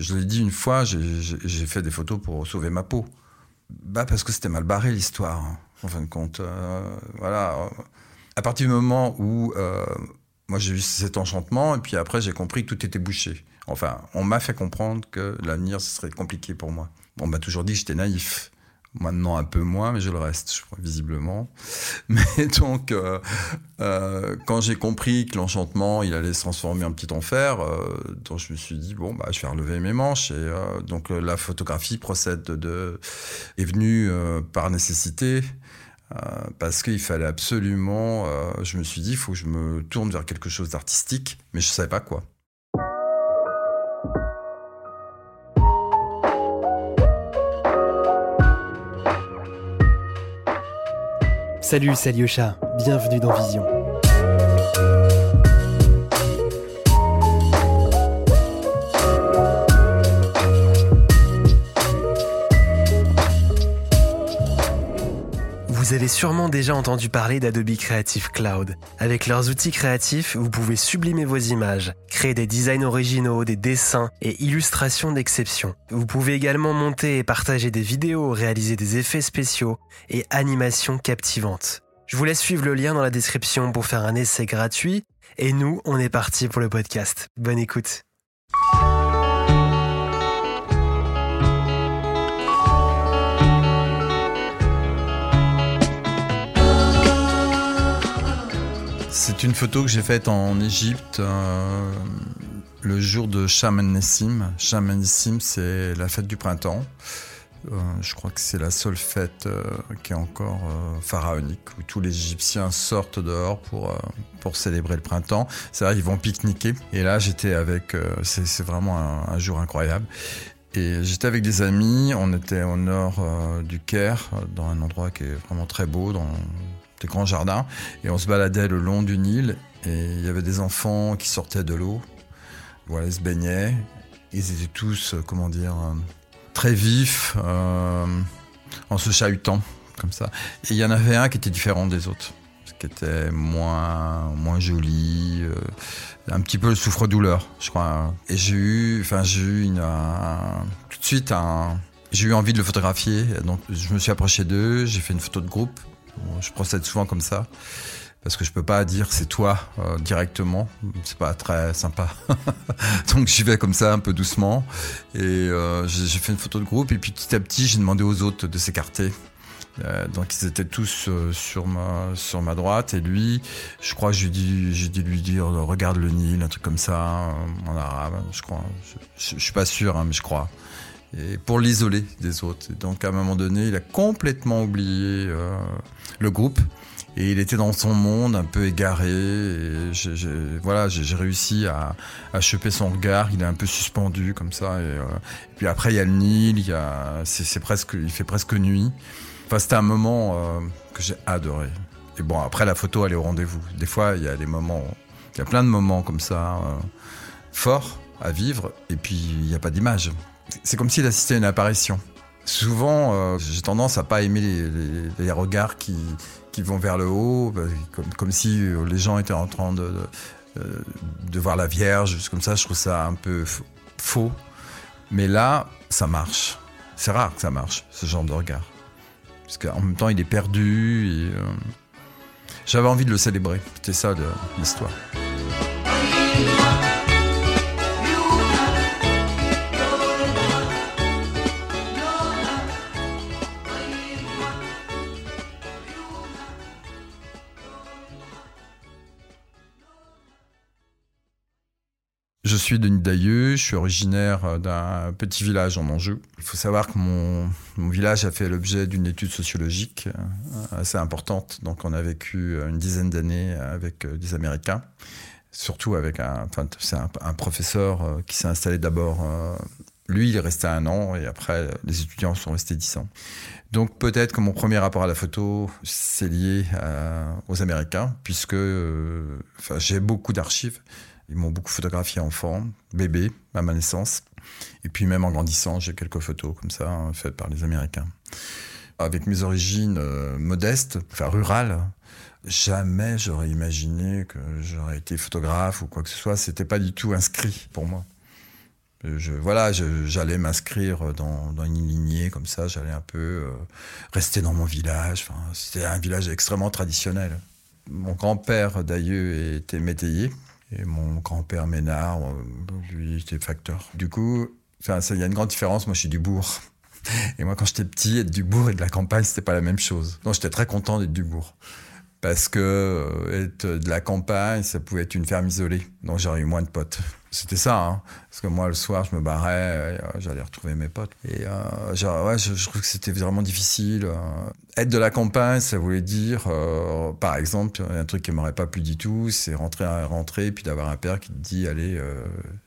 Je l'ai dit une fois, j'ai fait des photos pour sauver ma peau. Bah parce que c'était mal barré l'histoire, hein, en fin de compte. Euh, voilà. À partir du moment où euh, moi j'ai eu cet enchantement, et puis après j'ai compris que tout était bouché. Enfin, on m'a fait comprendre que l'avenir ce serait compliqué pour moi. On m'a toujours dit que j'étais naïf. Maintenant un peu moins, mais je le reste, je crois, visiblement. Mais donc, euh, euh, quand j'ai compris que l'enchantement, il allait se transformer en petit enfer, euh, donc je me suis dit, bon, bah, je vais relever mes manches. Et donc, la photographie procède de, est venue par nécessité. parce qu'il fallait absolument, je me suis dit, il faut que je me tourne vers quelque chose d'artistique, mais je ne savais pas quoi. Salut, c'est bienvenue dans Vision. Vous avez sûrement déjà entendu parler d'Adobe Creative Cloud. Avec leurs outils créatifs, vous pouvez sublimer vos images, créer des designs originaux, des dessins et illustrations d'exception. Vous pouvez également monter et partager des vidéos, réaliser des effets spéciaux et animations captivantes. Je vous laisse suivre le lien dans la description pour faire un essai gratuit. Et nous, on est parti pour le podcast. Bonne écoute. C'est une photo que j'ai faite en Égypte euh, le jour de Shaman Nessim. Shaman Nessim, c'est la fête du printemps. Euh, je crois que c'est la seule fête euh, qui est encore pharaonique, où tous les Égyptiens sortent dehors pour, pour célébrer le printemps. C'est vrai, ils vont pique-niquer. Et là, j'étais avec... c'est vraiment un, jour incroyable. Et j'étais avec des amis, on était au nord du Caire, dans un endroit qui est vraiment très beau, des grands jardins, et on se baladait le long du Nil, et il y avait des enfants qui sortaient de l'eau, voilà, ils se baignaient, ils étaient tous, euh, comment dire, euh, très vifs, euh, en se chahutant, comme ça. Et il y en avait un qui était différent des autres, qui était moins, moins joli, un petit peu le souffre-douleur, je crois. Et j'ai eu, enfin, j'ai eu une, tout de suite un, j'ai eu envie de le photographier, donc je me suis approché d'eux, j'ai fait une photo de groupe, je procède souvent comme ça parce que je peux pas dire c'est toi euh, directement, c'est pas très sympa. Donc j'y vais comme ça un peu doucement et euh, j'ai fait une photo de groupe et puis petit à petit j'ai demandé aux autres de s'écarter. Euh, donc ils étaient tous sur ma sur ma droite et lui, je crois j'ai dit j'ai lui dire regarde le Nil, un truc comme ça en arabe, je crois. Je, je, suis pas sûr hein, mais je crois et pour l'isoler des autres. donc à un moment donné, il a complètement oublié euh, le groupe et il était dans son monde un peu égaré. Et voilà, j'ai réussi à, à choper son regard. Il est un peu suspendu comme ça. Et, euh, puis après, il y a le Nil. Il c'est presque, il fait presque nuit. Enfin, c'était un moment euh, que j'ai adoré. Et bon, après la photo, elle est au rendez-vous. Des fois, il y a des moments, il y a plein de moments comme ça forts à vivre. Et puis, il n'y a pas d'image. C'est comme s'il assistait à une apparition. Souvent, euh, j'ai tendance à pas aimer les, regards qui, vont vers le haut, bah, comme, si euh, les gens étaient en train de, euh, de, voir la Vierge, comme ça. Je trouve ça un peu faux. Mais là, ça marche. C'est rare que ça marche, ce genre de regard. Parce qu'en même temps, il est perdu. J'avais envie de le célébrer. C'était ça l'histoire. Suis Denis Dailleux, je suis originaire euh, d'un petit village en Anjou. Il faut savoir que mon, village a fait l'objet d'une étude sociologique euh, assez importante. Donc on a vécu euh, une dizaine d'années avec des Américains, surtout avec un, professeur qui s'est installé d'abord. lui, il est resté un an et après, les étudiants sont restés dix ans. Donc peut-être que mon premier rapport à la photo, c'est lié aux Américains, puisque j'ai beaucoup d'archives. Ils m'ont beaucoup photographié enfant, bébé, à ma naissance. Et puis même en grandissant, j'ai quelques photos comme ça, hein, faites par les Américains. Avec mes origines euh, modestes, enfin rurales, jamais j'aurais imaginé que j'aurais été photographe ou quoi que ce soit. C'était pas du tout inscrit pour moi. Je, voilà, j'allais m'inscrire dans, une lignée comme ça, j'allais un peu euh, rester dans mon village. C'était un village extrêmement traditionnel. Mon grand-père d'ailleurs était métayer et mon grand-père Ménard, euh, lui, était facteur. Du coup, il y a une grande différence. Moi, je suis du bourg. Et moi, quand j'étais petit, être du bourg et de la campagne, c'était pas la même chose. Donc, j'étais très content d'être du bourg parce que euh, être de la campagne, ça pouvait être une ferme isolée. Donc j'aurais eu moins de potes. C'était ça, hein. parce que moi le soir je me barrais, euh, j'allais retrouver mes potes. Et euh, ouais, je, trouve que c'était vraiment difficile. Être de la campagne, ça voulait dire, par exemple, un truc qui m'aurait pas plu du tout, c'est rentrer, rentrer, puis d'avoir un père qui te dit, allez,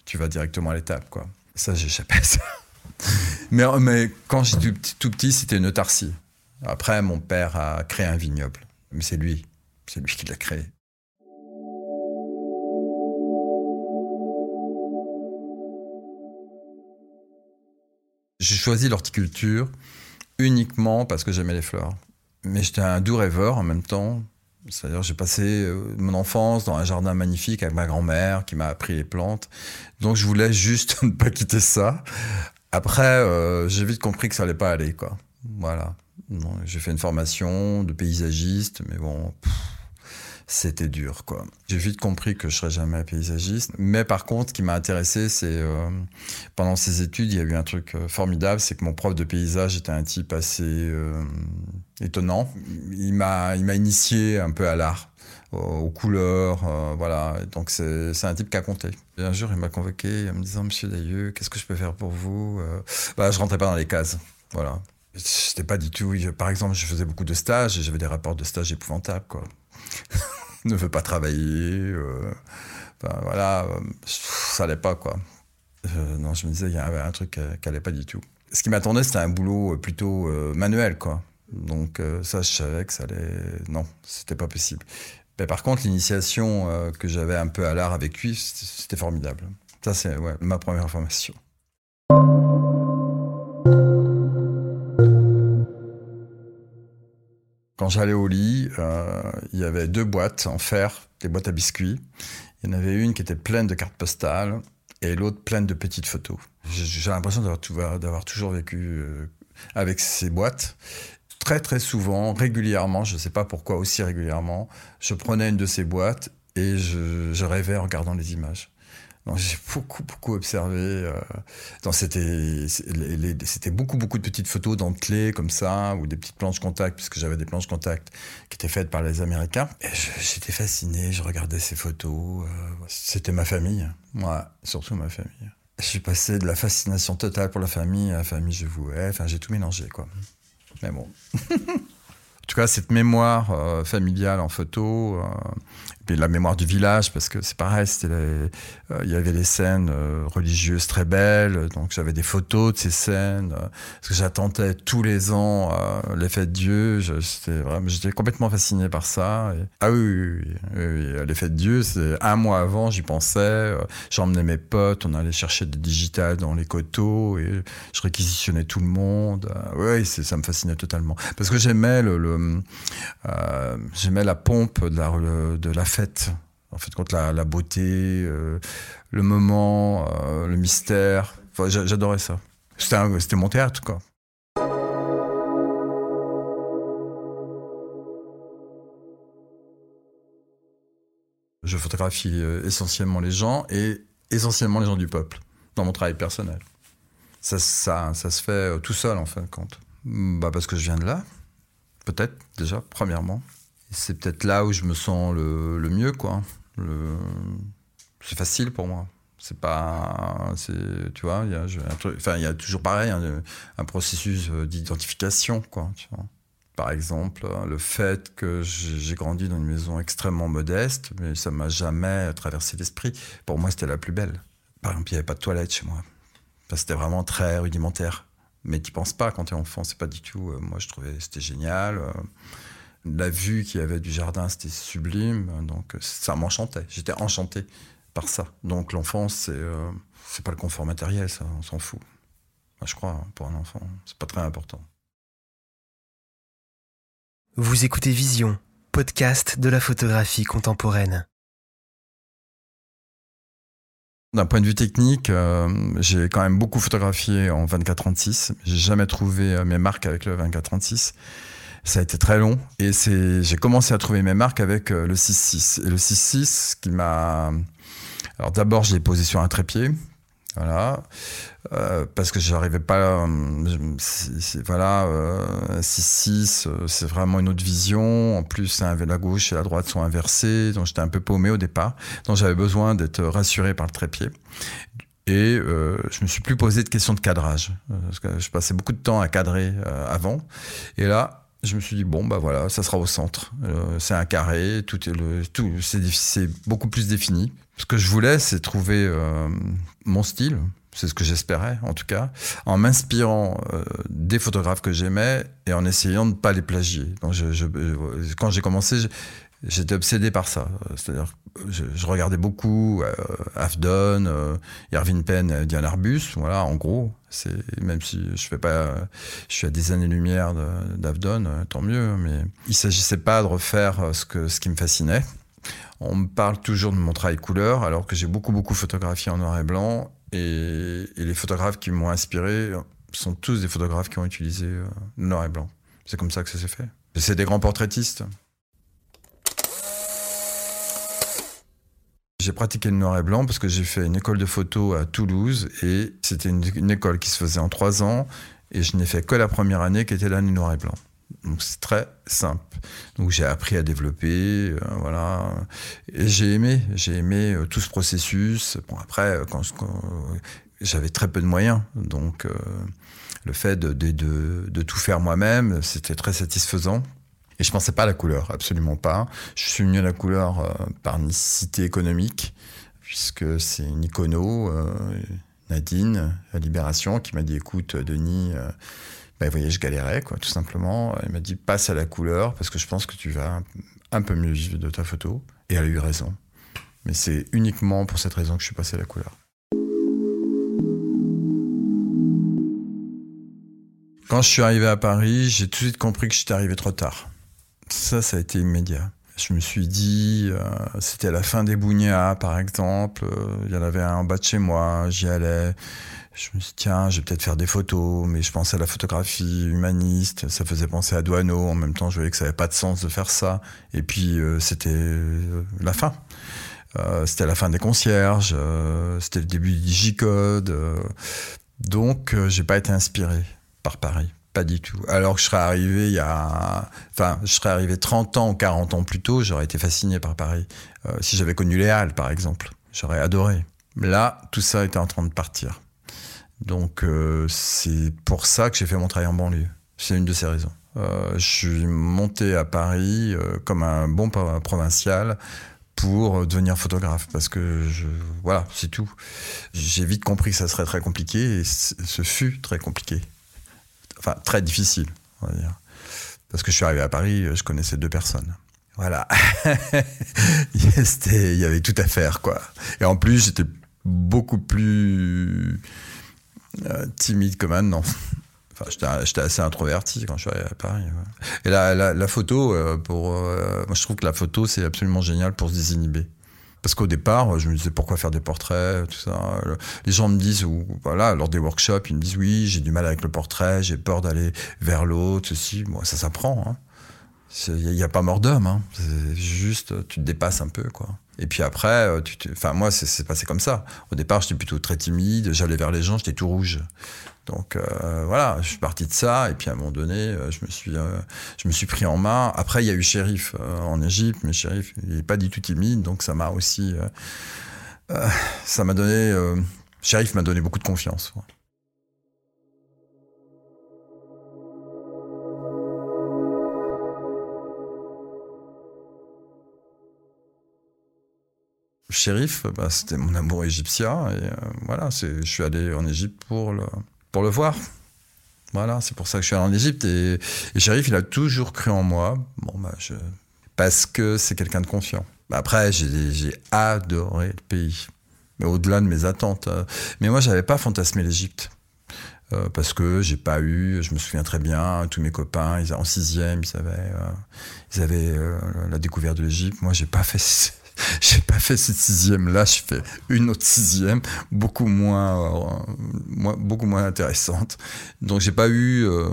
tu vas directement à l'étape, quoi. Ça, j'échappais à ça. mais, mais quand j'étais tout petit, c'était une autarcie. Après, mon père a créé un vignoble. Mais c'est lui, c'est lui qui l'a créé. J'ai choisi l'horticulture uniquement parce que j'aimais les fleurs. Mais j'étais un doux rêveur en même temps. C'est-à-dire, j'ai passé euh, mon enfance dans un jardin magnifique avec ma grand-mère qui m'a appris les plantes. Donc, je voulais juste ne pas quitter ça. Après, euh, j'ai vite compris que ça allait pas aller, quoi. Voilà. J'ai fait une formation de paysagiste, mais bon, c'était dur, quoi. J'ai vite compris que je serais jamais paysagiste. Mais par contre, ce qui m'a intéressé, c'est euh, pendant ces études, il y a eu un truc euh, formidable, c'est que mon prof de paysage était un type assez euh, étonnant. Il m'a, il m'a initié un peu à l'art aux couleurs, voilà. Donc c'est un type qui a compté. Un jour, il m'a convoqué en me disant, Monsieur Dailleux, qu'est-ce que je peux faire pour vous bah, Je rentrais pas dans les cases, voilà. C'était pas du tout. Par exemple, je faisais beaucoup de stages et j'avais des rapports de stage épouvantables, quoi. ne veut pas travailler. Euh, voilà, ça allait pas, quoi. Euh, non, je me disais, il y avait un truc qui allait pas du tout. Ce qui m'attendait, c'était un boulot plutôt euh, manuel, quoi. Donc, ça, je savais que ça allait. Non, c'était pas possible. Mais par contre, l'initiation que j'avais un peu à l'art avec lui, c'était formidable. Ça, c'est ouais, ma première formation. Quand j'allais au lit, euh, il y avait deux boîtes en fer, des boîtes à biscuits. Il y en avait une qui était pleine de cartes postales et l'autre pleine de petites photos. J'ai l'impression d'avoir toujours vécu euh, avec ces boîtes. Très très souvent, régulièrement, je ne sais pas pourquoi aussi régulièrement, je prenais une de ces boîtes et je, je rêvais en regardant les images j'ai beaucoup, beaucoup observé. Euh, c'était, beaucoup, beaucoup de petites photos dentelées comme ça, ou des petites planches contact, puisque j'avais des planches contact qui étaient faites par les Américains. J'étais fasciné, je regardais ces photos. Euh, c'était ma famille, moi, surtout ma famille. Je suis passé de la fascination totale pour la famille à la famille je vouais. Enfin, j'ai tout mélangé, quoi. Mais bon. en tout cas, cette mémoire euh, familiale en photo, euh, puis la mémoire du village, parce que c'est pareil, euh, il y avait des scènes religieuses très belles, donc j'avais des photos de ces scènes, parce que j'attendais tous les ans les fêtes Dieu, j'étais complètement fasciné par ça. ah oui, fêtes de Dieu, c'est un mois avant, j'y pensais, j'emmenais mes potes, on allait chercher des digitales dans les coteaux, et je réquisitionnais tout le monde. oui, ça me fascinait totalement, parce que j'aimais le euh, j'aimais la pompe de la, de la En fait, contre la, beauté, euh, le moment, euh, le mystère. J'adorais ça. C'était mon théâtre, quoi. Je photographie essentiellement les gens et essentiellement les gens du peuple dans mon travail personnel. Ça, ça, ça se fait tout seul en fin de compte. Bah parce que je viens de là, Peut-être, déjà, premièrement. C'est peut-être là où je me sens le, mieux, quoi. Le... C'est facile pour moi. C'est pas. Tu vois, il y a, toujours pareil, un, un processus euh, d'identification, quoi. Par exemple, le fait que j'ai grandi dans une maison extrêmement modeste, mais ça m'a jamais traversé l'esprit. Pour moi, c'était la plus belle. Par exemple, il n'y avait pas de toilette chez moi. c'était vraiment très rudimentaire mais tu penses pas quand tu es enfant, c'est pas du tout. Euh, moi, je trouvais c'était génial. Euh, la vue qu'il y avait du jardin, c'était sublime. Donc, ça m'enchantait. J'étais enchanté par ça. Donc, l'enfance, c'est euh, c'est pas le confort matériel, ça, on s'en fout. Moi, je crois, hein, pour un enfant, c'est pas très important. Vous écoutez Vision, podcast de la photographie contemporaine. D'un point de vue technique, euh, j'ai quand même beaucoup photographié en 24-36. J'ai jamais trouvé euh, mes marques avec le 24-36. Ça a été très long et j'ai commencé à trouver mes marques avec euh, le 6-6. Et le 6-6 qui m'a... Alors d'abord, je l'ai posé sur un trépied. Voilà, euh, parce que j'arrivais pas. Euh, voilà, 6-6, euh, c'est vraiment une autre vision. En plus, la gauche et la droite sont inversées, donc j'étais un peu paumé au départ. Donc j'avais besoin d'être rassuré par le trépied. Et je me suis plus posé de questions de cadrage, parce que je passais beaucoup de temps à cadrer avant. Et là, je me suis dit bon bah voilà, ça sera au centre. c'est un carré, tout est le, tout c'est beaucoup plus défini. Ce que je voulais, c'est trouver euh, mon style. C'est ce que j'espérais, en tout cas, en m'inspirant euh, des photographes que j'aimais et en essayant de ne pas les plagier. Donc, quand j'ai commencé, j'étais obsédé par ça. C'est-à-dire, je, je, regardais beaucoup euh, Afdon, euh, Irving Penn, Diane Arbus. Voilà, en gros, c'est même si je fais pas, je suis à des années-lumière d'Afdon, tant mieux. Mais il s'agissait pas de refaire ce que ce qui me fascinait. On me parle toujours de mon travail couleur, alors que j'ai beaucoup, beaucoup photographié en noir et blanc. Et, les photographes qui m'ont inspiré sont tous des photographes qui ont utilisé euh, noir et blanc. C'est comme ça que ça s'est fait. C'est des grands portraitistes. J'ai pratiqué le noir et blanc parce que j'ai fait une école de photo à Toulouse et c'était une, école qui se faisait en trois ans et je n'ai fait que la première année qui était l'année noir et blanc. Donc c'est très simple. Donc j'ai appris à développer, euh, voilà. Et j'ai aimé, j'ai aimé euh, tout ce processus. Bon après, euh, quand, j'avais très peu de moyens, donc le fait de tout faire moi-même, c'était très satisfaisant. Et je pensais pas à la couleur, absolument pas. Je suis venu à la couleur par nécessité économique, puisque c'est une icono, Nadine, à Libération, qui m'a dit écoute, Denis bah, vous voyez, je galérais, quoi, tout simplement. Elle m'a dit passe à la couleur parce que je pense que tu vas un peu mieux vivre de ta photo. Et elle a eu raison. Mais c'est uniquement pour cette raison que je suis passé à la couleur. Quand je suis arrivé à Paris, j'ai tout de suite compris que j'étais arrivé trop tard. Ça, ça a été immédiat. Je me suis dit, euh, c'était la fin des Bougnats, par exemple. Euh, il y en avait un en bas de chez moi, j'y allais. Je me suis dit, tiens, je vais peut-être faire des photos, mais je pensais à la photographie humaniste. Ça faisait penser à Douaneau. En même temps, je voyais que ça n'avait pas de sens de faire ça. Et puis, euh, c'était la fin. c'était la fin des concierges. c'était le début du J-Code. donc, j'ai pas été inspiré par Paris. Pas du tout. Alors que je serais arrivé il y a, enfin, je serais arrivé 30 ans ou 40 ans plus tôt, j'aurais été fasciné par Paris. Euh, si j'avais connu les Halles, par exemple, j'aurais adoré. Là, tout ça était en train de partir. Donc, euh, c'est pour ça que j'ai fait mon travail en banlieue. C'est une de ces raisons. Euh, je suis monté à Paris comme un bon provincial pour devenir photographe parce que je voilà c'est tout j'ai vite compris que ça serait très compliqué et ce fut très compliqué Enfin, très difficile, on va dire. Parce que je suis arrivé à Paris, je connaissais deux personnes. Voilà. il y avait tout à faire, quoi. Et en plus, j'étais beaucoup plus euh, timide que maintenant. Enfin, j'étais assez introverti quand je suis arrivé à Paris. Et la, la, photo, euh, pour, euh, moi, je trouve que la photo, c'est absolument génial pour se désinhiber. Parce qu'au départ, je me disais pourquoi faire des portraits, tout ça. Les gens me disent, ou voilà, lors des workshops, ils me disent oui, j'ai du mal avec le portrait, j'ai peur d'aller vers l'autre, ceci. Moi, ça s'apprend. Hein. Il n'y a, pas mort d'homme. Hein. Juste, tu te dépasses un peu, quoi. Et puis après, euh, tu, enfin moi, c'est passé comme ça. Au départ, j'étais plutôt très timide. J'allais vers les gens, j'étais tout rouge. Donc euh, voilà, je suis parti de ça. Et puis à un moment donné, euh, je me suis, je me suis pris en main. Après, il y a eu Shérif en Égypte, mais Shérif, il n'est pas du tout timide, donc ça m'a aussi, ça m'a donné, Shérif m'a donné beaucoup de confiance. Shérif, bah, c'était mon amour égyptien. Et euh, voilà, je suis allé en Égypte pour le, voir. Voilà, c'est pour ça que je suis allé en Égypte. Et, et shérif, il a toujours cru en moi. Bah, parce que c'est quelqu'un de confiant. Après, j'ai adoré le pays. Mais au-delà de mes attentes. Euh. Mais moi, j'avais pas fantasmé l'Égypte. Euh, parce que j'ai pas eu, je me souviens très bien, tous mes copains, ils, en sixième, ils avaient, ils avaient la découverte de l'Égypte. Moi, j'ai pas fait j'ai pas fait cette sixième là, je fais une autre sixième, beaucoup moins, euh, beaucoup moins intéressante. Donc j'ai pas eu, euh,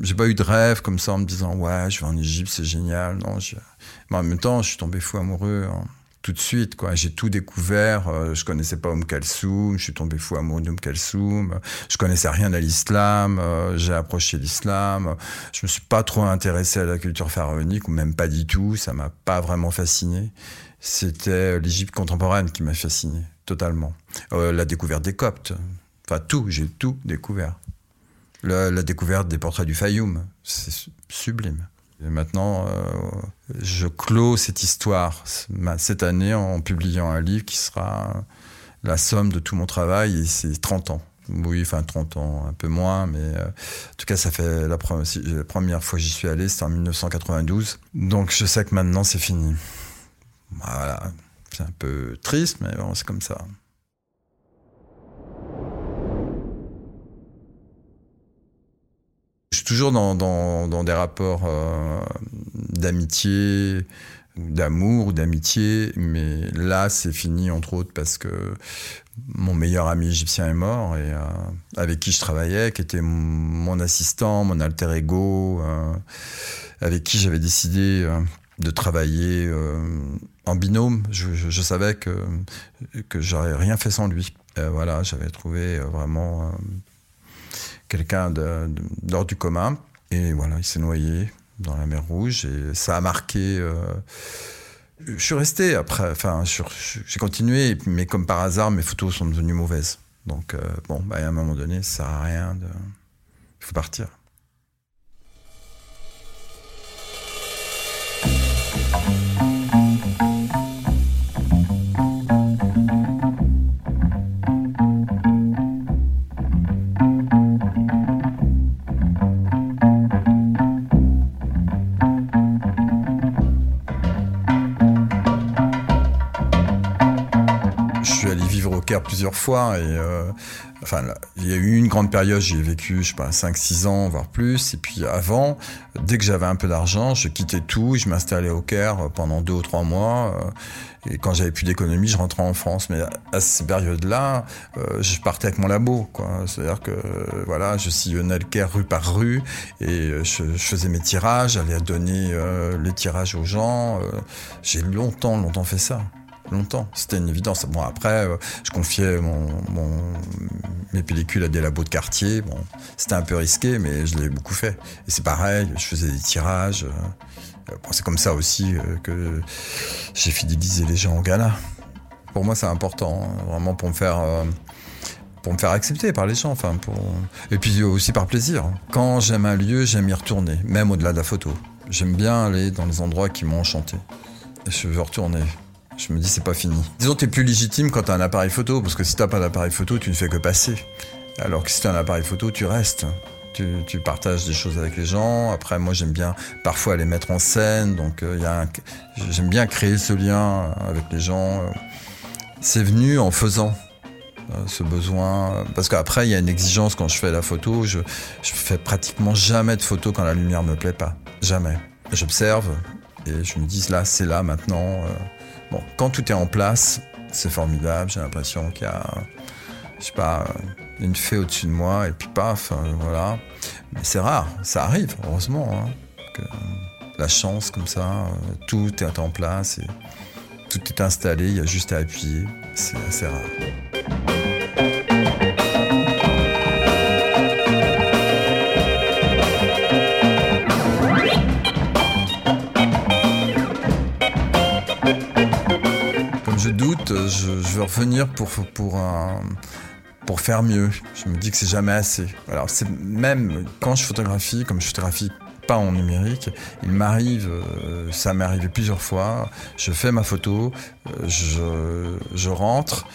j'ai pas eu de rêve comme ça en me disant ouais, je vais en Égypte, c'est génial. Non, mais en même temps, je suis tombé fou amoureux. Hein tout de suite. Quoi. J'ai tout découvert. Euh, je connaissais pas Om Kalsoum. Je suis tombé fou amoureux d'Om Kalsoum. Je connaissais rien à l'islam. Euh, j'ai approché l'islam. Je me suis pas trop intéressé à la culture pharaonique, ou même pas du tout. Ça m'a pas vraiment fasciné. C'était l'Égypte contemporaine qui m'a fasciné, totalement. Euh, la découverte des Coptes. Enfin, tout. J'ai tout découvert. La découverte des portraits du Fayoum. C'est sublime. Et maintenant, euh, je clôt cette histoire cette année en publiant un livre qui sera la somme de tout mon travail et c'est 30 ans. Oui, enfin 30 ans, un peu moins, mais euh, en tout cas, ça fait la, première fois que j'y suis allé, c'était en 1992. Donc je sais que maintenant c'est fini. Voilà, c'est un peu triste, mais bon, c'est comme ça. Je suis toujours dans, des rapports euh, d'amitié, d'amour ou d'amitié, mais là c'est fini entre autres parce que mon meilleur ami égyptien est mort et euh, avec qui je travaillais, qui était mon assistant, mon alter ego, euh, avec qui j'avais décidé de travailler en binôme. Je, je, je, savais que que j'aurais rien fait sans lui. voilà, j'avais trouvé vraiment quelqu'un d'hors du commun. Et voilà, il s'est noyé dans la mer Rouge et ça a marqué. Euh, je suis resté après, enfin, j'ai continué, mais comme par hasard, mes photos sont devenues mauvaises. Donc, euh, bon, bah, à un moment donné, ça sert à rien de. Il faut partir. Plusieurs fois et euh, enfin il y a eu une grande période j'ai vécu je sais pas 5 6 ans voire plus. Et puis avant dès que j'avais un peu d'argent je quittais tout je m'installais au Caire pendant deux ou trois mois. Euh, et quand j'avais plus d'économie je rentrais en France. Mais à ces périodes là euh, je partais avec mon labo quoi. C'est à dire que voilà je sillonnais le Caire rue par rue et je, je faisais mes tirages j'allais donner les tirages aux gens. J'ai longtemps longtemps fait ça longtemps. C'était une évidence. Bon, après, euh, je confiais mon, mes pellicules à des labos de quartier. Bon, c'était un peu risqué, mais je l'ai beaucoup fait. Et c'est pareil, je faisais des tirages. Euh, c'est comme ça aussi euh, que j'ai fidélisé les gens au gala. Pour moi, c'est important, hein, vraiment pour me faire pour me faire accepter par les gens, enfin pour et puis aussi par plaisir. Quand j'aime un lieu, j'aime y retourner, même au-delà de la photo. J'aime bien aller dans les endroits qui m'ont enchanté. Et je veux retourner. Je me dis, c'est pas fini. Disons, t'es plus légitime quand t'as un appareil photo, parce que si t'as pas d'appareil photo, tu ne fais que passer. Alors que si t'as un appareil photo, tu restes. Tu, partages des choses avec les gens. Après, moi, j'aime bien parfois les mettre en scène. Donc, euh, j'aime bien créer ce lien avec les gens. C'est venu en faisant euh, ce besoin. Parce qu'après, il y a une exigence quand je fais la photo. Je, je fais pratiquement jamais de photos quand la lumière me plaît pas. Jamais. J'observe et je me dis là, c'est là maintenant. Euh, Bon, quand tout est en place, c'est formidable. J'ai l'impression qu'il y a, je sais pas, une fée au-dessus de moi et puis paf, euh, voilà. Mais c'est rare, ça arrive, heureusement. Hein, que la chance comme ça, euh, tout est en place et tout est installé, il y a juste à appuyer. C'est assez rare. Revenir pour, pour, pour faire mieux. Je me dis que c'est jamais assez. Alors, c'est même quand je photographie, comme je photographie pas en numérique, il m'arrive, euh, ça m'est arrivé plusieurs fois, je fais ma photo, euh, je, je rentre,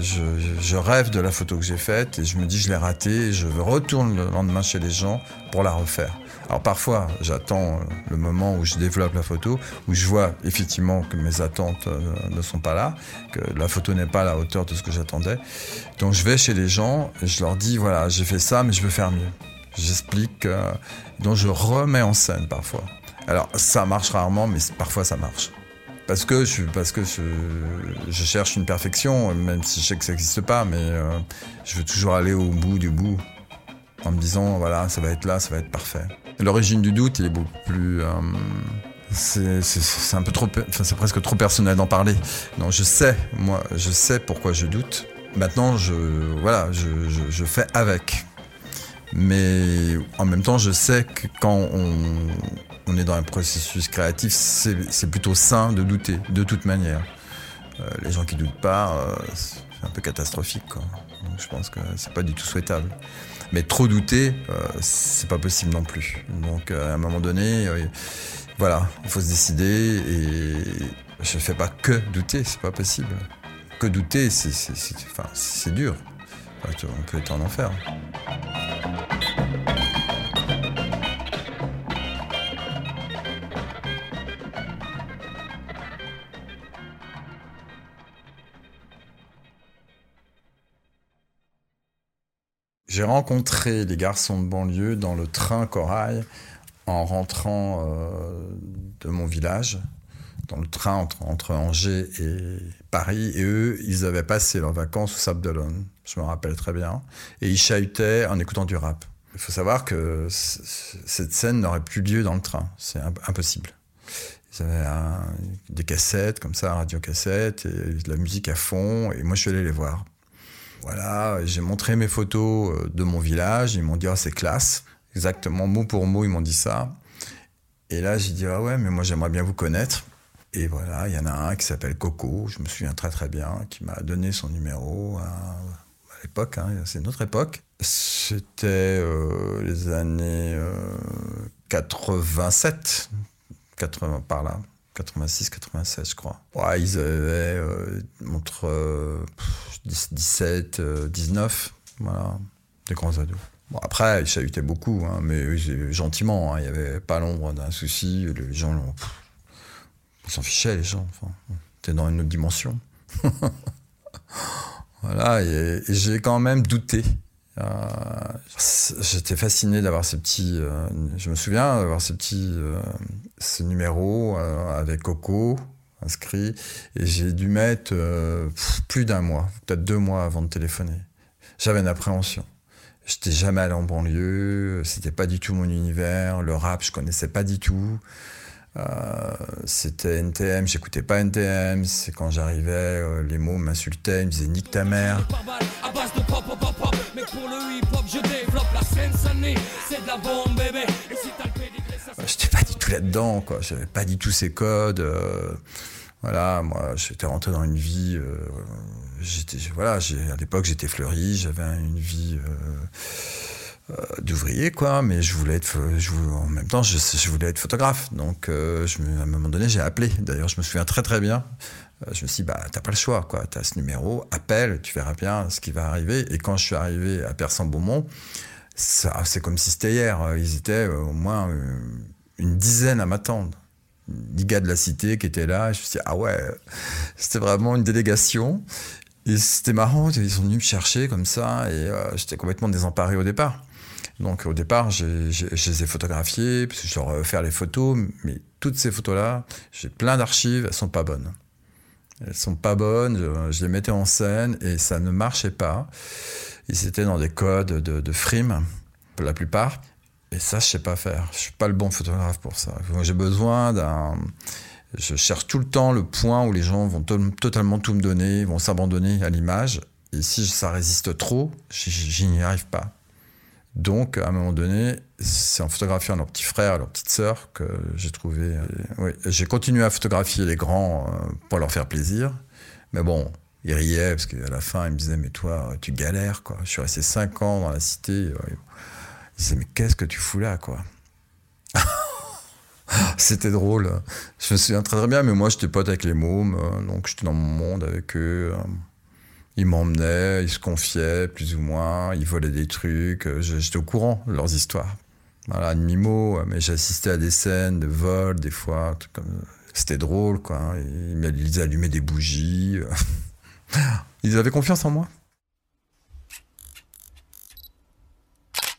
je, je, rêve de la photo que j'ai faite et je me dis je l'ai ratée et je retourne le lendemain chez les gens pour la refaire. Alors parfois, j'attends euh, le moment où je développe la photo, où je vois effectivement que mes attentes euh, ne sont pas là, que la photo n'est pas à la hauteur de ce que j'attendais. Donc je vais chez les gens et je leur dis voilà, j'ai fait ça, mais je veux faire mieux. J'explique, donc je remets en scène parfois. Alors ça marche rarement, mais parfois ça marche. parce que je, cherche une perfection, même si je sais que ça n'existe pas, mais euh, je veux toujours aller au bout du bout, en me disant voilà, ça va être là, ça va être parfait. L'origine du doute, est beaucoup plus euh, c'est un peu trop, enfin, c'est presque trop personnel d'en parler. Non, je sais, moi, je sais pourquoi je doute. Maintenant, je, voilà, je, fais avec. Mais en même temps, je sais que quand on, est dans un processus créatif, c'est plutôt sain de douter, de toute manière. Euh, les gens qui doutent pas, euh, c'est un peu catastrophique. Je pense que c'est pas du tout souhaitable. Mais trop douter, euh, c'est pas possible non plus. Donc, à un moment donné, voilà, il faut se décider et je ne fais pas que douter, c'est pas possible. Que douter, c'est dur. On peut être en enfer. J'ai rencontré les garçons de banlieue dans le train Corail en rentrant euh, de mon village, dans le train entre, Angers et Paris, et eux, ils avaient passé leurs vacances au Sable d'Olonne, je me rappelle très bien, et ils chahutaient en écoutant du rap. Il faut savoir que cette scène n'aurait plus lieu dans le train, c'est impossible. Ils avaient des cassettes comme ça, radio cassette, et de la musique à fond, et moi je suis allé les voir. Voilà, j'ai montré mes photos euh, de mon village, ils m'ont dit oh, c'est classe. Exactement, mot pour mot, ils m'ont dit ça. Et là, j'ai dit, ah ouais, mais moi, j'aimerais bien vous connaître. Et voilà, il y en a un qui s'appelle Coco, je me souviens très très bien, qui m'a donné son numéro à, l'époque, hein, c'est notre époque. C'était euh, les années 87, euh, 80, par là, 86, 87, je crois. Ouais, ils avaient euh, entre 17, 19, voilà, des grands ados. Bon, après, il chahutait beaucoup, hein, mais gentiment. Hein, il n'y avait pas l'ombre d'un souci. Les gens, ils s'en fichaient, les gens. Enfin, T'es dans une autre dimension. voilà, et, j'ai quand même douté. Euh, j'étais fasciné d'avoir ce petit. Euh, je me souviens d'avoir ce petit. Euh, ce numéro avec Coco inscrit. Et j'ai dû mettre plus d'un mois, peut-être deux mois avant de téléphoner. J'avais une appréhension. J'étais jamais allé en banlieue, c'était pas du tout mon univers, le rap je connaissais pas du tout. Euh, c'était NTM, j'écoutais pas NTM, c'est quand j'arrivais, euh, les mots m'insultaient, ils me disaient nique ta mère. J'étais pas du tout là-dedans, quoi. J'avais pas du tout ces codes. Euh, voilà, moi, j'étais rentré dans une vie j'étais voilà, à l'époque j'étais fleuri, j'avais une vie d'ouvrier quoi, mais je voulais être, en même temps je, voulais être photographe, donc euh, à un moment donné j'ai appelé. D'ailleurs je me souviens très très bien. je me suis dit bah t'as pas le choix quoi, t'as ce numéro, appelle, tu verras bien ce qui va arriver. Et quand je suis arrivé à Persan-Beaumont, c'est comme si c'était hier. Ils étaient au moins une dizaine à m'attendre les gars de la cité qui étaient là. Je me suis dit, ah ouais, c'était vraiment une délégation. Et c'était marrant, ils sont venus me chercher comme ça, et euh, j'étais complètement désemparé au départ. Donc au départ, je les ai photographiés, puis je leur ai faire les photos, mais toutes ces photos-là, j'ai plein d'archives, elles sont pas bonnes. Elles sont pas bonnes, je, les mettais en scène et ça ne marchait pas. Ils étaient dans des codes de, de frime, pour la plupart. Et ça, je sais pas faire. Je suis pas le bon photographe pour ça. J'ai besoin d'un je cherche tout le temps le point où les gens vont totalement tout me donner, vont s'abandonner à l'image. Et si ça résiste trop, j'y n'y arrive pas. Donc, à un moment donné, c'est en photographiant leurs petits frères, leurs petites sœurs que j'ai trouvé. Euh, oui, j'ai continué à photographier les grands euh, pour leur faire plaisir. Mais bon, ils riaient parce qu'à la fin, ils me disaient Mais toi, tu galères, quoi. Je suis resté cinq ans dans la cité. Ils disaient Mais qu'est-ce que tu fous là, quoi? C'était drôle. Je me souviens très très bien, mais moi j'étais pote avec les mômes, euh, donc j'étais dans mon monde avec eux. Ils m'emmenaient, ils se confiaient plus ou moins, ils volaient des trucs. Euh, j'étais au courant de leurs histoires. Voilà, de mimo, mais j'assistais à des scènes de vol, des fois. C'était drôle, quoi. Ils allumaient des bougies. Ils avaient confiance en moi.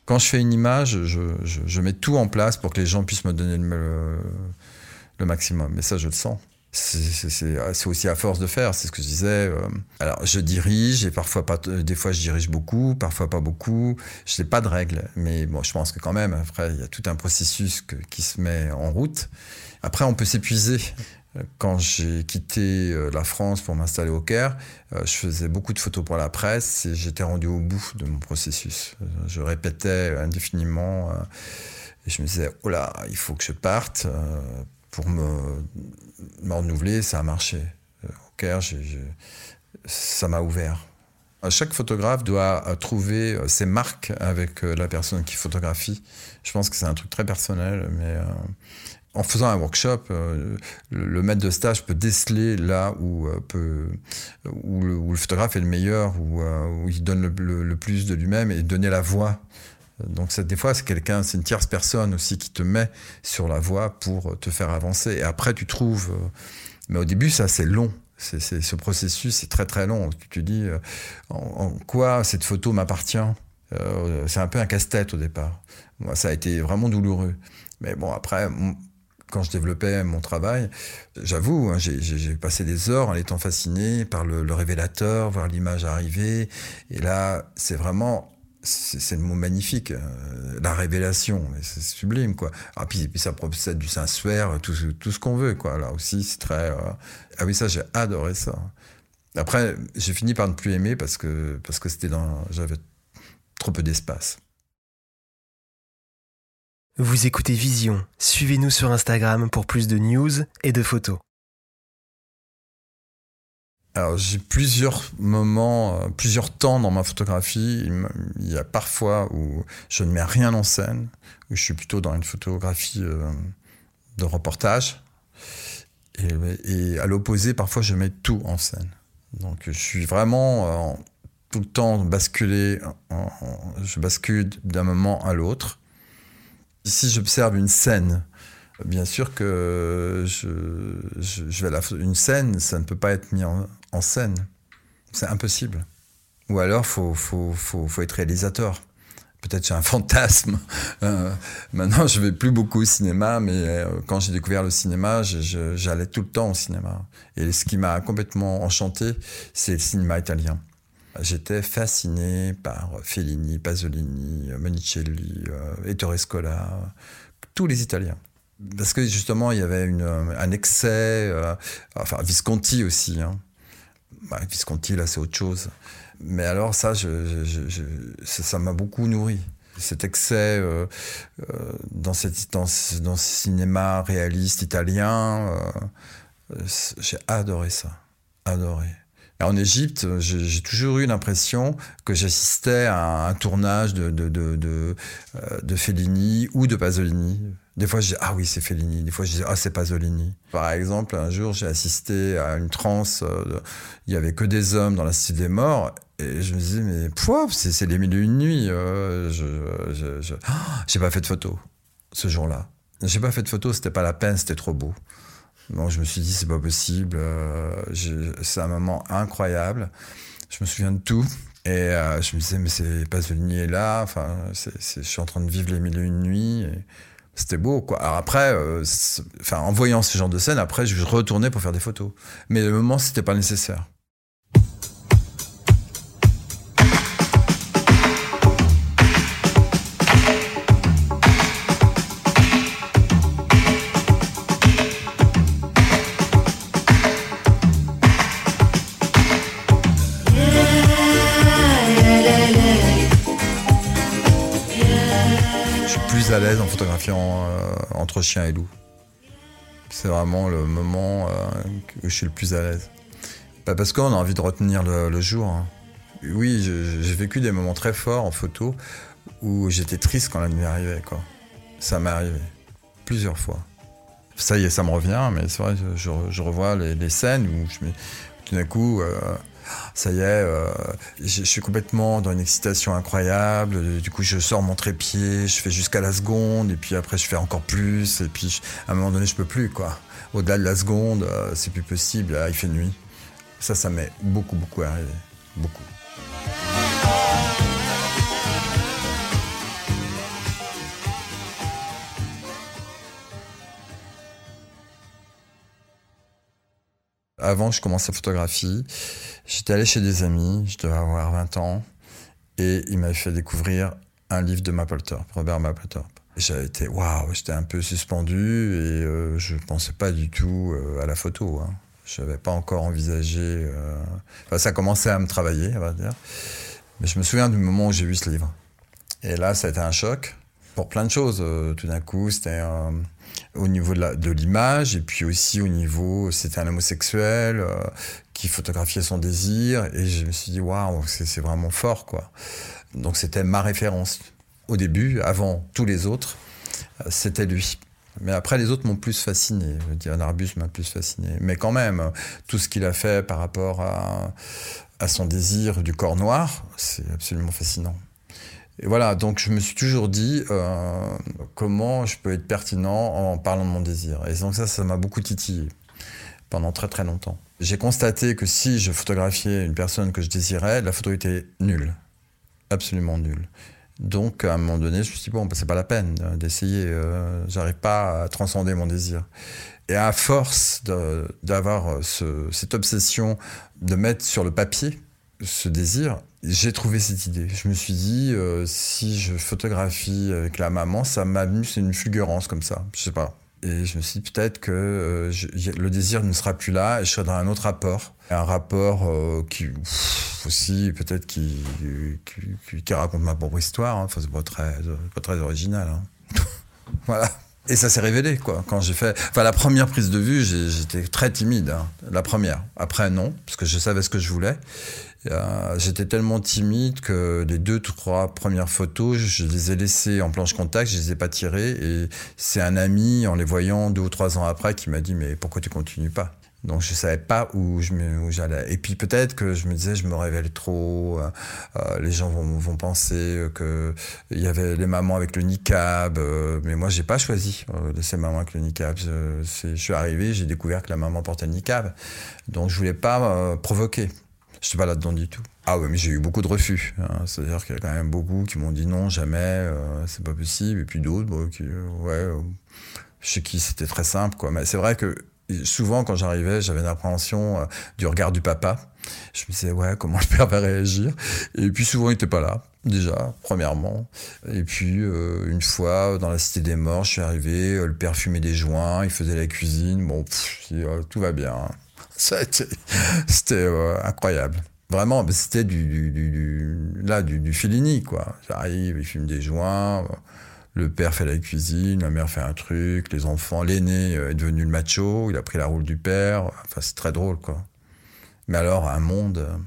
quand je fais une image, je, mets tout en place pour que les gens puissent me donner le, maximum. Mais ça, je le sens. C'est aussi à force de faire, c'est ce que je disais. Euh. Alors, je dirige et parfois pas, des fois je dirige beaucoup, parfois pas beaucoup. Je n'ai pas de règles, mais bon, je pense que quand même, après, il y a tout un processus qui se met en route. Après, on peut s'épuiser. Quand j'ai quitté euh, la France pour m'installer au Caire, euh, je faisais beaucoup de photos pour la presse et j'étais rendu au bout de mon processus. Je répétais indéfiniment et je me disais, oh là, il faut que je parte pour me, renouveler, ça a marché. Euh, au Caire, ça m'a ouvert. Chaque photographe doit euh, trouver euh, ses marques avec la personne qui photographie. Je pense que c'est un truc très personnel, mais en faisant un workshop, le, maître de stage peut déceler là où, peut, où, le, photographe est le meilleur, où, il donne le plus de lui-même et donner la voix donc des fois, c'est quelqu'un, c'est une tierce personne aussi qui te met sur la voie pour te faire avancer. Et après, tu trouves. Euh, mais au début, ça, c'est long. C'est, ce processus, c'est très très long. Tu te dis, euh, en, quoi cette photo m'appartient? Euh, C'est un peu un casse-tête au départ. Moi, ça a été vraiment douloureux. Mais bon, après, quand je développais mon travail, j'avoue, hein, j'ai, passé des heures en étant fasciné par le, le révélateur, voir l'image arriver. Et là, c'est vraiment c'est le mot magnifique, euh, la révélation, c'est sublime quoi. Ah puis, puis ça procède du Saint-Suaire, tout, tout, ce qu'on veut quoi. Là aussi c'est très. Euh, ah oui ça j'ai adoré ça. Après j'ai fini par ne plus aimer parce que parce que c'était dans j'avais trop peu d'espace. Vous écoutez Vision. Suivez-nous sur Instagram pour plus de news et de photos. Alors j'ai plusieurs moments, euh, plusieurs temps dans ma photographie. Il y a parfois où je ne mets rien en scène, où je suis plutôt dans une photographie euh, de reportage. Et, à l'opposé, parfois je mets tout en scène. Donc je suis vraiment euh, tout le temps basculé, je bascule d'un moment à l'autre. Ici j'observe une scène Bien sûr que je, vais la, une scène, ça ne peut pas être mis en, en scène. C'est impossible. Ou alors, faut, faut, faut, faut être réalisateur. Peut-être j'ai un fantasme. Euh, maintenant, je vais plus beaucoup au cinéma, mais euh, quand j'ai découvert le cinéma, j'allais tout le temps au cinéma. Et ce qui m'a complètement enchanté, c'est le cinéma italien. J'étais fasciné par Fellini, Pasolini, Monicelli, euh, Ettore Scola, tous les Italiens parce que justement, il y avait un excès, enfin Visconti aussi. Hein. Bah, Visconti, là, c'est autre chose. Mais alors, ça, ça m'a beaucoup nourri. Cet excès euh, euh, dans, cette, dans, dans, ce cinéma réaliste italien, euh, j'ai adoré ça. Adoré. en Égypte, j'ai toujours eu l'impression que j'assistais à un tournage de, de, de, de Fellini ou de Pasolini. Des fois, je dis ah oui, c'est Fellini. Des fois, je dis ah, c'est Pasolini. Par exemple, un jour, j'ai assisté à une transe. Euh, il y avait que des hommes dans la cité des morts. Et je me disais, mais pouf, c'est les mille et une nuits. Euh, je je, pas fait de photo ce jour-là. J'ai pas fait de photo, c'était pas la peine, c'était trop beau. Donc je me suis dit, c'est pas possible. Euh, c'est un moment incroyable. Je me souviens de tout. Et je me disais, mais c'est Pasolini est là. Enfin, je suis en train de vivre les mille et une nuits. C'était beau quoi. Alors après, euh, enfin en voyant ce genre de scène, après je retournais pour faire des photos. Mais le moment c'était pas nécessaire. À l'aise en photographiant euh, entre chien et loup. C'est vraiment le moment euh, où je suis le plus à l'aise. Pas parce qu'on a envie de retenir le, jour. Hein. Oui, j'ai vécu des moments très forts en photo où j'étais triste quand la nuit arrivait. Ça m'est arrivé plusieurs fois. Ça y est, ça me revient, mais c'est vrai, je, je revois les, scènes où tout d'un coup, euh, ça y est, euh, je, suis complètement dans une excitation incroyable. Du coup, je sors mon trépied, je fais jusqu'à la seconde, et puis après, je fais encore plus, et puis à un moment donné, je peux plus, quoi. Au-delà de la seconde, euh, c'est plus possible, il fait nuit. Ça, ça m'est beaucoup, beaucoup arrivé. Beaucoup. Avant que je commence la photographie, j'étais allé chez des amis, je devais avoir 20 ans, et ils m'avaient fait découvrir un livre de Mapplethorpe, Robert Mapplethorpe. J'avais été, waouh, j'étais un peu suspendu et euh, je pensais pas du tout euh, à la photo. Hein. Je n'avais pas encore envisagé. Euh, enfin, ça commençait à me travailler, on va dire. Mais je me souviens du moment où j'ai vu ce livre. Et là, ça a été un choc pour plein de choses. tout d'un coup, c'était au niveau de l'image et puis aussi au niveau, c'était un homosexuel qui photographiait son désir et je me suis dit waouh, c'est vraiment fort quoi. Donc c'était ma référence au début, avant tous les autres, c'était lui. Mais après, les autres m'ont plus fasciné. Je veux dire, Arbus m'a plus fasciné. Mais quand même, tout ce qu'il a fait par rapport à son désir du corps noir, c'est absolument fascinant. Et voilà, donc je me suis toujours dit euh, comment je peux être pertinent en parlant de mon désir. Et donc ça, ça m'a beaucoup titillé pendant très très longtemps. J'ai constaté que si je photographiais une personne que je désirais, la photo était nulle, absolument nulle. Donc, à un moment donné, je me suis dit, bon, bah, c'est pas la peine d'essayer. Euh, j'arrive pas à transcender mon désir. Et à force d'avoir cette obsession de mettre sur le papier ce désir, j'ai trouvé cette idée. Je me suis dit, euh, si je photographie avec la maman, ça m'amuse, c'est une fulgurance comme ça. Je sais pas. Et je me suis dit peut-être que euh, le désir ne sera plus là et je serai dans un autre rapport. Un rapport euh, qui, aussi, peut-être qui, qui, raconte ma propre histoire. Hein. Enfin, c'est pas très, pas très original. Hein. voilà. Et ça s'est révélé, quoi. Quand j'ai fait. Enfin, la première prise de vue, j'étais très timide. Hein. La première. Après, non, parce que je savais ce que je voulais. Euh, j'étais tellement timide que les deux, trois premières photos, je les ai laissées en planche contact, je les ai pas tirées. Et c'est un ami, en les voyant deux ou trois ans après, qui m'a dit Mais pourquoi tu continues pas? Donc je savais pas où j'allais. Et puis peut-être que je me disais je me révèle trop. Euh, euh les gens vont, vont penser que il y avait les mamans avec le niqab, euh, mais moi j'ai pas choisi euh, ces mamans avec le niqab. Je, suis arrivé, j'ai découvert que la maman portait le niqab, donc je voulais pas provoquer. Je suis pas là-dedans du tout. Ah ouais, mais j'ai eu beaucoup de refus. Hein. C'est-à-dire qu'il y a quand même beaucoup qui m'ont dit non, jamais, c'est pas possible. Et puis d'autres, bon, qui, ouais, chez qui c'était très simple, quoi. Mais c'est vrai que souvent, quand j'arrivais, j'avais l'appréhension du regard du papa. Je me disais, ouais, comment le père va réagir Et puis souvent, il était pas là, déjà, premièrement. Et puis, une fois, dans la Cité des Morts, je suis arrivé, le père fumait des joints, il faisait la cuisine. Bon, tout va bien. C'était euh, incroyable. Vraiment, c'était du, du, là, du, du Fellini, quoi. J'arrive, il fume des joints, le père fait la cuisine, la mère fait un truc, les enfants, l'aîné euh, est devenu le macho, il a pris la roule du père. Enfin, c'est très drôle, quoi. Mais alors, un monde euh,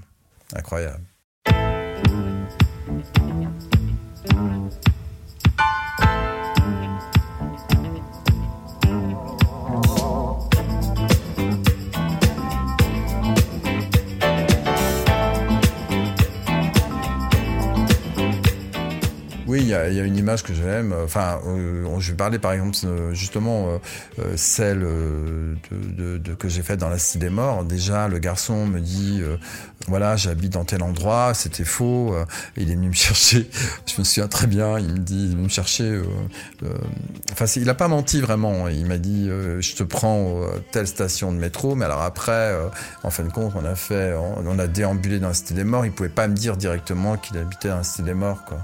incroyable. Il y, a une image que j'aime. Enfin, euh, je vais parler par exemple justement euh, euh, celle de, que j'ai faite dans la Cité des Morts. Déjà, le garçon me dit voilà, j'habite dans tel endroit, c'était faux. il est venu me chercher. Je me souviens très bien. Il me dit, il me chercher. enfin, il n'a pas menti vraiment. Il m'a dit je te prends telle station de métro. Mais alors après, en fin de compte, on a fait, on, a déambulé dans la Cité des Morts. Il pouvait pas me dire directement qu'il habitait dans la Cité des Morts, quoi.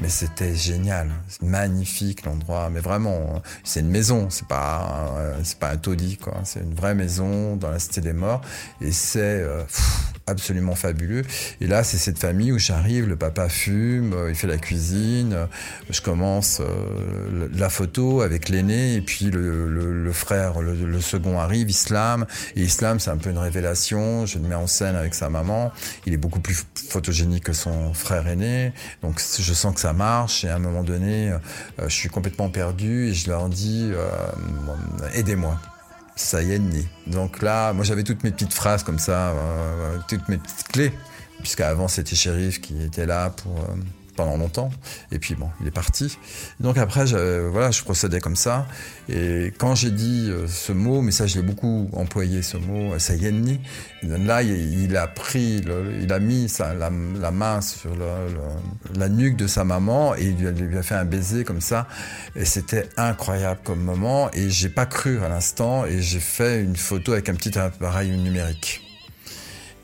Mais c'était génial, magnifique l'endroit, mais vraiment, c'est une maison, c'est pas, c'est pas un taudis quoi, c'est une vraie maison dans la cité des morts, et c'est euh, absolument fabuleux. Et là, c'est cette famille où j'arrive, le papa fume, euh, il fait la cuisine, je commence euh, la photo avec l'aîné, et puis le, frère, le, second arrive, Islam, et Islam, c'est un peu une révélation, je le mets en scène avec sa maman, il est beaucoup plus photogénique que son frère aîné, donc je sens que ça marche et à un moment donné, euh, je suis complètement perdu et je leur dis euh, aidez-moi. Ça y est, né. Donc là, moi j'avais toutes mes petites phrases comme ça, euh, toutes mes petites clés, puisqu'avant c'était Shérif qui était là pour pendant longtemps. Et puis bon, il est parti. Donc après, je, voilà, je procédais comme ça. Et quand j'ai dit euh, ce mot, mais ça, je l'ai beaucoup employé, ce mot, Sayenni, là, il, a pris, il a mis la, main sur la nuque de sa maman et il lui a fait un baiser comme ça. Et c'était incroyable comme moment. Et j'ai pas cru à l'instant. Et j'ai fait une photo avec un petit appareil numérique.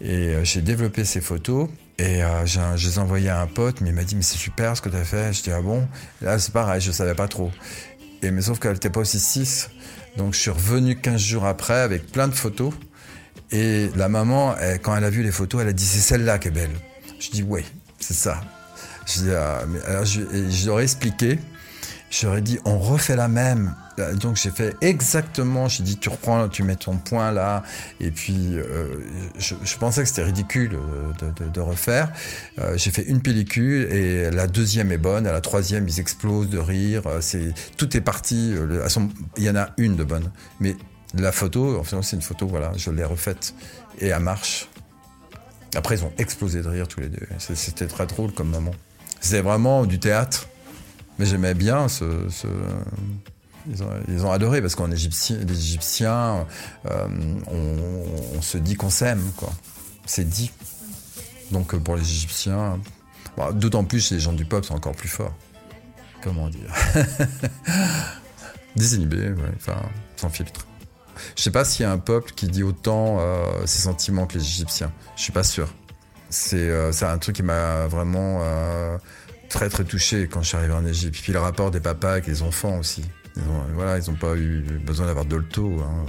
Et euh, j'ai développé ces photos. Et euh, je les ai envoyées à un pote, mais il m'a dit, mais c'est super ce que tu as fait. Je dis, ah bon? Là, c'est pareil, je savais pas trop. Et, mais sauf qu'elle n'était pas aussi 6. Donc, je suis revenu 15 jours après avec plein de photos. Et la maman, quand elle a vu les photos, elle a dit, c'est celle-là qui est belle. Je dis, oui, c'est ça. Je dis, ah, mais alors, je, expliqué. J'aurais dit, on refait la même. Donc j'ai fait exactement, j'ai dit, tu reprends, tu mets ton point là. Et puis, euh, je, pensais que c'était ridicule de, refaire. Euh, j'ai fait une pellicule et la deuxième est bonne. À la troisième, ils explosent de rire. C'est, tout est parti. Il y en a une de bonne. Mais la photo, enfin, c'est une photo, voilà, je l'ai refaite. Et elle marche. Après, ils ont explosé de rire tous les deux. C'était très drôle comme moment. C'était vraiment du théâtre. Mais j'aimais bien ce, Ils, ont, adoré parce qu'en Égyptien, les Égyptiens, euh, on, se dit qu'on s'aime, quoi. C'est dit. Donc pour les Égyptiens, d'autant plus les gens du peuple sont encore plus forts. Comment dire? Désinhibés, enfin, sans filtre. Je sais pas s'il y a un peuple qui dit autant euh, ses sentiments que les Égyptiens. Je suis pas sûr. C'est euh, un truc qui m'a vraiment très très touché quand je suis arrivé en Égypte. Puis le rapport des papas avec les enfants aussi. Ils voilà, ils n'ont pas eu besoin d'avoir dolto. Hein.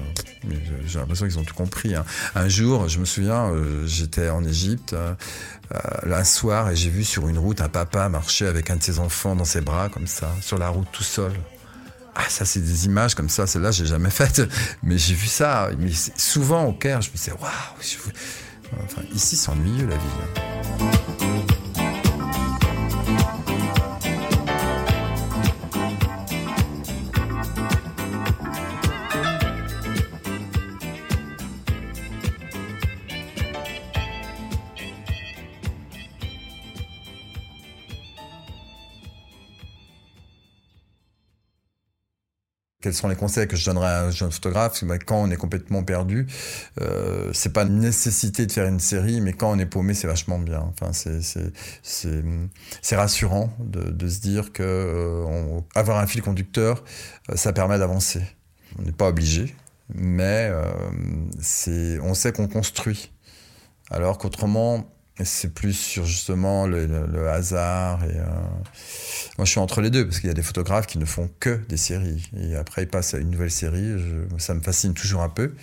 J'ai l'impression qu'ils ont tout compris. Hein. Un jour, je me souviens, euh, j'étais en Égypte euh, euh, un soir et j'ai vu sur une route un papa marcher avec un de ses enfants dans ses bras comme ça, sur la route tout seul. Ah, ça, c'est des images comme ça. Celle-là, j'ai jamais faite, mais j'ai vu ça. Mais souvent au Caire, je me disais, waouh. Enfin, ici, c'est ennuyeux la vie. Quels sont les conseils que je donnerais à un jeune photographe Quand on est complètement perdu, euh, c'est pas une nécessité de faire une série, mais quand on est paumé, c'est vachement bien. Enfin, c'est rassurant de, se dire que euh, un fil conducteur, euh, ça permet d'avancer. On n'est pas obligé, mais euh, on sait qu'on construit. Alors qu'autrement, c'est plus sur justement le, hasard. Et, euh, Moi, je suis entre les deux, parce qu'il y a des photographes qui ne font que des séries. Et après, ils passent à une nouvelle série. ça me fascine toujours un peu,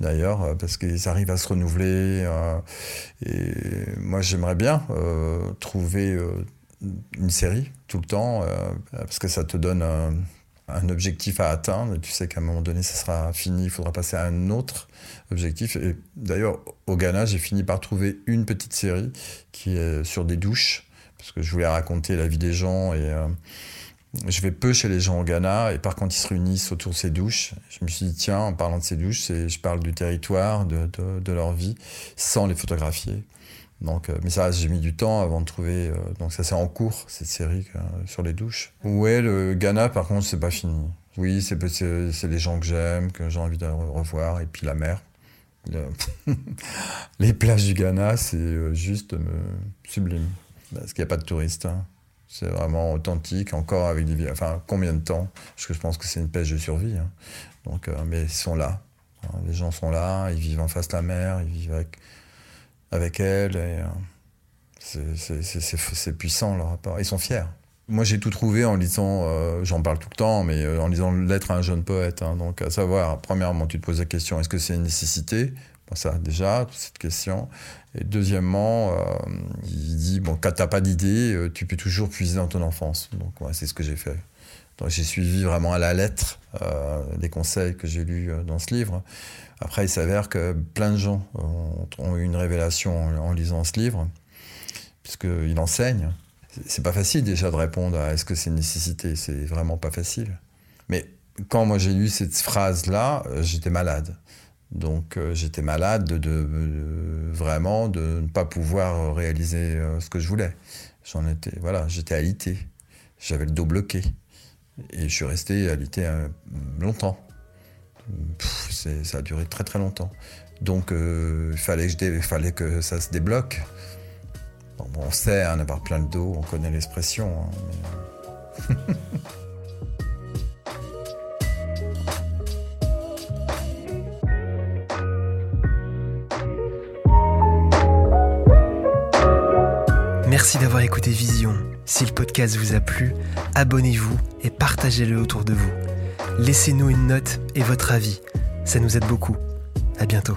d'ailleurs, euh, parce qu'ils arrivent à se renouveler. Euh, et moi, j'aimerais bien trouver une série tout le temps, parce que ça te donne un objectif à atteindre. tu sais qu'à un moment donné, ça sera fini, il faudra passer à un autre objectif. Et d'ailleurs, au Ghana, j'ai fini par trouver une petite série qui est sur des douches, parce que je voulais raconter la vie des gens et euh, je vais peu chez les gens au Ghana et par contre ils se réunissent autour de ces douches. Je me suis dit tiens, en parlant de ces douches, je parle du territoire, de, de, leur vie, sans les photographier. Donc, euh, mais ça, j'ai mis du temps avant de trouver. Euh, donc, ça, c'est en cours, cette série sur les douches. Ouais, le Ghana, par contre, c'est pas fini. Oui, c'est les gens que j'aime, que j'ai envie de revoir, et puis la mer. les plages du Ghana, c'est euh, juste sublime. Parce qu'il n'y a pas de touristes. Hein. C'est vraiment authentique, encore avec des. Enfin, combien de temps? Parce que je pense que c'est une pêche de survie. Hein. Donc, mais ils sont là. Les gens sont là, ils vivent en face de la mer, ils vivent avec avec elle. Euh, c'est puissant leur rapport. Ils sont fiers. Moi, j'ai tout trouvé en lisant, euh, j'en parle tout le temps, mais euh, en lisant Lettre à un jeune poète. Hein. donc, à savoir, premièrement, tu te poses la question est-ce que c'est une nécessité? Ça, déjà, cette question. Et deuxièmement, il dit bon, quand t'as pas d'idée, tu peux toujours puiser dans ton enfance. Donc, c'est ce que j'ai fait. J'ai suivi vraiment à la lettre les conseils que j'ai lus dans ce livre. Après, il s'avère que plein de gens ont, eu une révélation en, lisant ce livre, puisqu'il enseigne. C'est pas facile déjà de répondre à est-ce que c'est une nécessité, c'est vraiment pas facile. Mais quand moi j'ai lu cette phrase-là, euh, j'étais malade. Donc euh, j'étais malade de, vraiment de ne pas pouvoir réaliser euh, ce que je voulais. J'en étais, voilà, j'étais alité. J'avais le dos bloqué. Et je suis resté alité euh, longtemps. ça a duré très très longtemps. Donc euh, il fallait, que ça se débloque. On sait, en hein, avoir plein le dos, on connaît l'expression. Hein, Merci d'avoir écouté Vision. Si le podcast vous a plu, abonnez-vous et partagez-le autour de vous. Laissez-nous une note et votre avis. Ça nous aide beaucoup. À bientôt.